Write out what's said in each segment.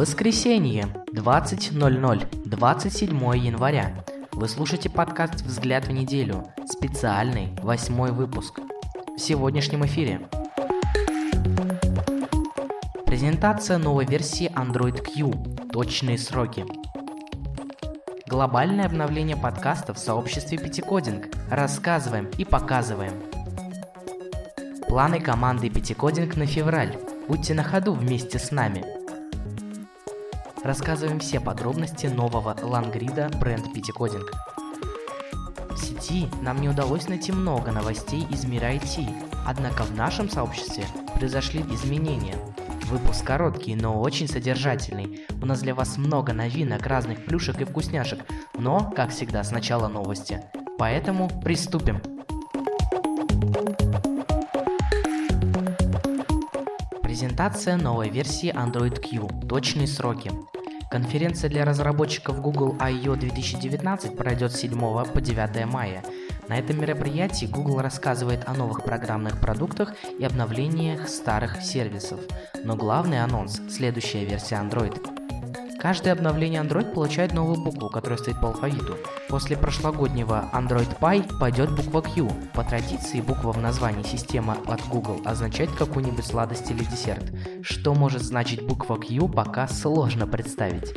Воскресенье, 20.00, 27 января. Вы слушаете подкаст «Взгляд в неделю», специальный восьмой выпуск. В сегодняшнем эфире Презентация новой версии Android Q. Точные сроки. Глобальное обновление подкастов в сообществе Пятикодинг. Рассказываем и показываем. Планы команды Пятикодинг на февраль. Будьте на ходу вместе с нами. Рассказываем все подробности нового лангрида бренд Пятикодинг. В сети нам не удалось найти много новостей из мира IT, однако в нашем сообществе произошли изменения. Выпуск короткий, но очень содержательный. У нас для вас много новинок, разных плюшек и вкусняшек, но, как всегда, сначала новости. Поэтому приступим. Презентация новой версии Android Q. Точные сроки. Конференция для разработчиков Google I.O. 2019 пройдет с 7 по 9 мая. На этом мероприятии Google рассказывает о новых программных продуктах и обновлениях старых сервисов. Но главный анонс – следующая версия Android. Каждое обновление Android получает новую букву, которая стоит по алфавиту. После прошлогоднего Android Pie пойдет буква Q. По традиции буква в названии системы от Google означает какую-нибудь сладость или десерт. Что может значить буква Q, пока сложно представить.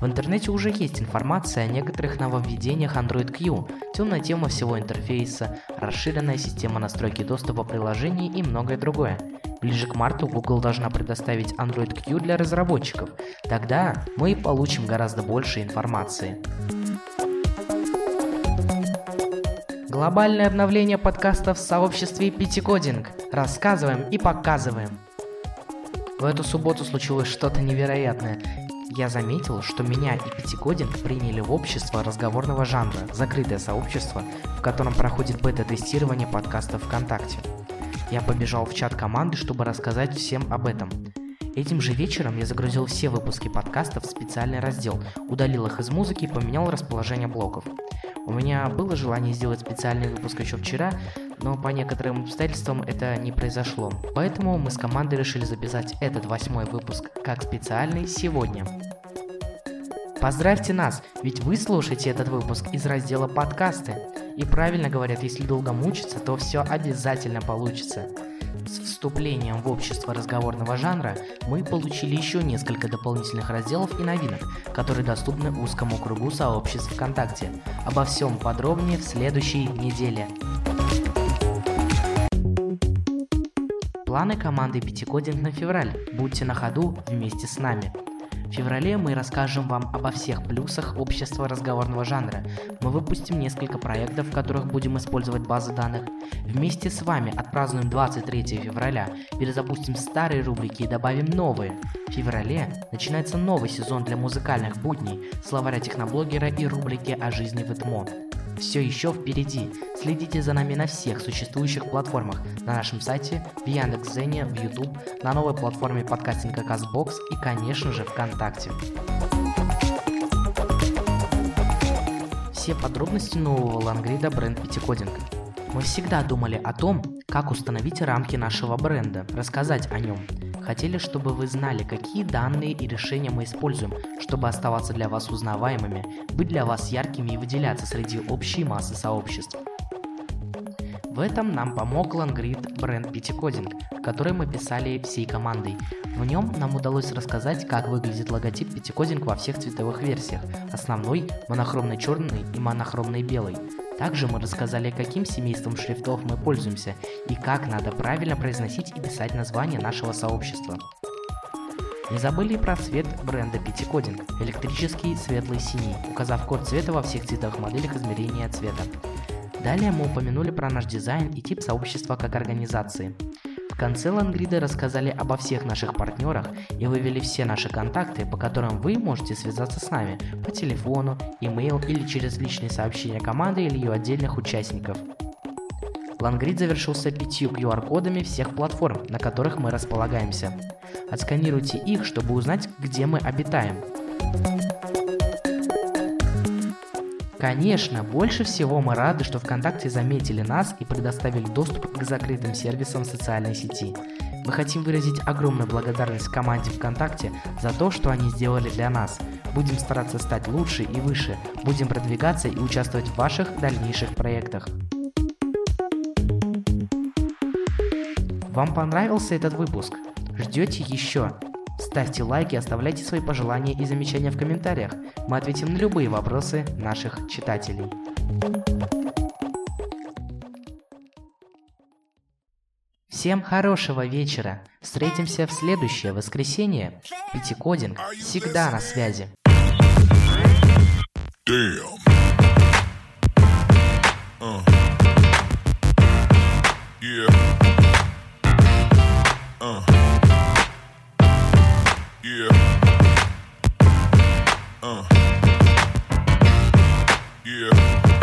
В интернете уже есть информация о некоторых нововведениях Android Q, темная тема всего интерфейса, расширенная система настройки доступа приложений и многое другое. Ближе к марту Google должна предоставить Android Q для разработчиков. Тогда мы получим гораздо больше информации. Глобальное обновление подкастов в сообществе Пятикодинг. Рассказываем и показываем. В эту субботу случилось что-то невероятное. Я заметил, что меня и Пятикодинг приняли в общество разговорного жанра, закрытое сообщество, в котором проходит бета-тестирование подкастов ВКонтакте. Я побежал в чат команды, чтобы рассказать всем об этом. Этим же вечером я загрузил все выпуски подкастов в специальный раздел, удалил их из музыки и поменял расположение блоков. У меня было желание сделать специальный выпуск еще вчера, но по некоторым обстоятельствам это не произошло. Поэтому мы с командой решили записать этот восьмой выпуск как специальный сегодня. Поздравьте нас, ведь вы слушаете этот выпуск из раздела «Подкасты». И правильно говорят, если долго мучиться, то все обязательно получится. С вступлением в общество разговорного жанра мы получили еще несколько дополнительных разделов и новинок, которые доступны узкому кругу сообществ ВКонтакте. Обо всем подробнее в следующей неделе. Планы команды Пятикодинг на февраль. Будьте на ходу вместе с нами. В феврале мы расскажем вам обо всех плюсах общества разговорного жанра. Мы выпустим несколько проектов, в которых будем использовать базы данных. Вместе с вами отпразднуем 23 февраля, перезапустим старые рубрики и добавим новые. В феврале начинается новый сезон для музыкальных будней, словаря техноблогера и рубрики о жизни в ИТМО. Все еще впереди. Следите за нами на всех существующих платформах. На нашем сайте, в Яндекс.Зене, в YouTube, на новой платформе подкастинга CastBox и, конечно же, ВКонтакте. Все подробности нового лангрида бренд Пятикодинг. Мы всегда думали о том, как установить рамки нашего бренда, рассказать о нем. Хотели, чтобы вы знали, какие данные и решения мы используем, чтобы оставаться для вас узнаваемыми, быть для вас яркими и выделяться среди общей массы сообществ. В этом нам помог лангрид бренд Пятикодинг, который мы писали всей командой. В нем нам удалось рассказать, как выглядит логотип Пятикодинг во всех цветовых версиях, основной, монохромный черный и монохромный белый. Также мы рассказали, каким семейством шрифтов мы пользуемся и как надо правильно произносить и писать название нашего сообщества. Не забыли и про цвет бренда Пятикодинг – электрический светлый синий, указав код цвета во всех цветовых моделях измерения цвета. Далее мы упомянули про наш дизайн и тип сообщества как организации. В конце Лангрида рассказали обо всех наших партнерах и вывели все наши контакты, по которым вы можете связаться с нами по телефону, имейл или через личные сообщения команды или ее отдельных участников. Лангрид завершился пятью QR-кодами всех платформ, на которых мы располагаемся. Отсканируйте их, чтобы узнать, где мы обитаем. Конечно, больше всего мы рады, что ВКонтакте заметили нас и предоставили доступ к закрытым сервисам социальной сети. Мы хотим выразить огромную благодарность команде ВКонтакте за то, что они сделали для нас. Будем стараться стать лучше и выше, будем продвигаться и участвовать в ваших дальнейших проектах. Вам понравился этот выпуск? Ждете еще? Ставьте лайки, оставляйте свои пожелания и замечания в комментариях. Мы ответим на любые вопросы наших читателей. Всем хорошего вечера. Встретимся в следующее воскресенье. Пятикодинг всегда на связи. Uh. Uh. Yeah. Uh. Yeah.